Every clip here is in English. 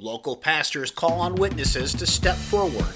Local pastors call on witnesses to step forward.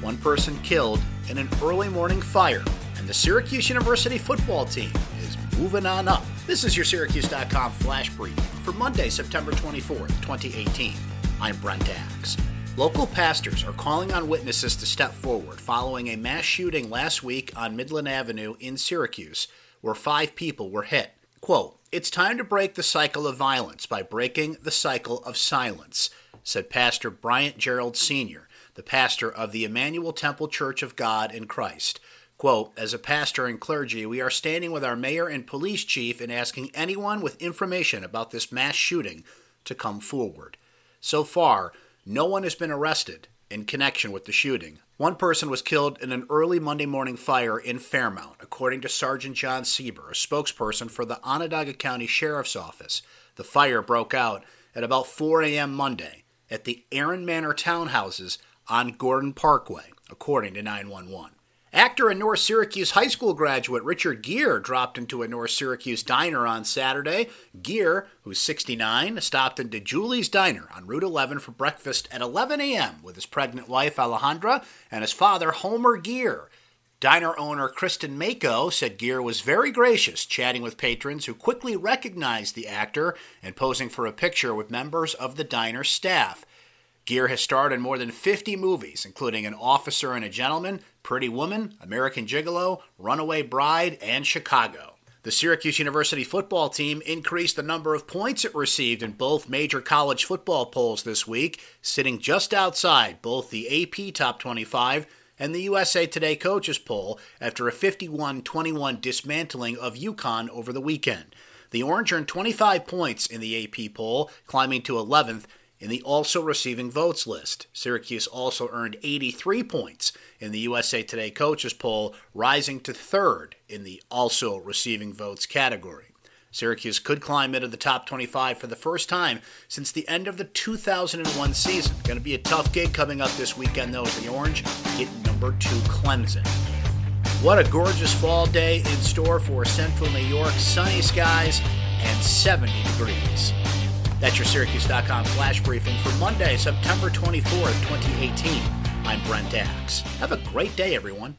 One person killed in an early morning fire, and the Syracuse University football team is moving on up. This is your Syracuse.com flash brief for Monday, September 24th, 2018. I'm Brent Axe. Local pastors are calling on witnesses to step forward following a mass shooting last week on Midland Avenue in Syracuse, where five people were hit. Quote, It's time to break the cycle of violence by breaking the cycle of silence said Pastor Bryant Gerald Sr., the pastor of the Emmanuel Temple Church of God in Christ. Quote, as a pastor and clergy, we are standing with our mayor and police chief and asking anyone with information about this mass shooting to come forward. So far, no one has been arrested in connection with the shooting. One person was killed in an early Monday morning fire in Fairmount, according to Sergeant John Sieber, a spokesperson for the Onondaga County Sheriff's Office. The fire broke out at about 4 a.m. Monday at the Aaron Manor townhouses on Gordon Parkway, according to 911. Actor and North Syracuse High School graduate Richard Gere dropped into a North Syracuse diner on Saturday. Gere, who's 69, stopped into Julie's Diner on Route 11 for breakfast at 11 a.m. with his pregnant wife Alejandra and his father Homer Gere. Diner owner Kristen Mako said Gere was very gracious, chatting with patrons who quickly recognized the actor and posing for a picture with members of the diner staff. Gere has starred in more than 50 movies, including An Officer and a Gentleman, Pretty Woman, American Gigolo, Runaway Bride, and Chicago. The Syracuse University football team increased the number of points it received in both major college football polls this week, sitting just outside both the AP Top 25 and the USA Today coaches poll after a 51 21 dismantling of UConn over the weekend. The Orange earned 25 points in the AP poll, climbing to 11th in the also receiving votes list. Syracuse also earned 83 points in the USA Today coaches poll, rising to third in the also receiving votes category. Syracuse could climb into the top 25 for the first time since the end of the 2001 season. Going to be a tough gig coming up this weekend, though, as the Orange get number two Clemson. What a gorgeous fall day in store for central New York. Sunny skies and 70 degrees. That's your Syracuse.com flash briefing for Monday, September 24th, 2018. I'm Brent Axe. Have a great day, everyone.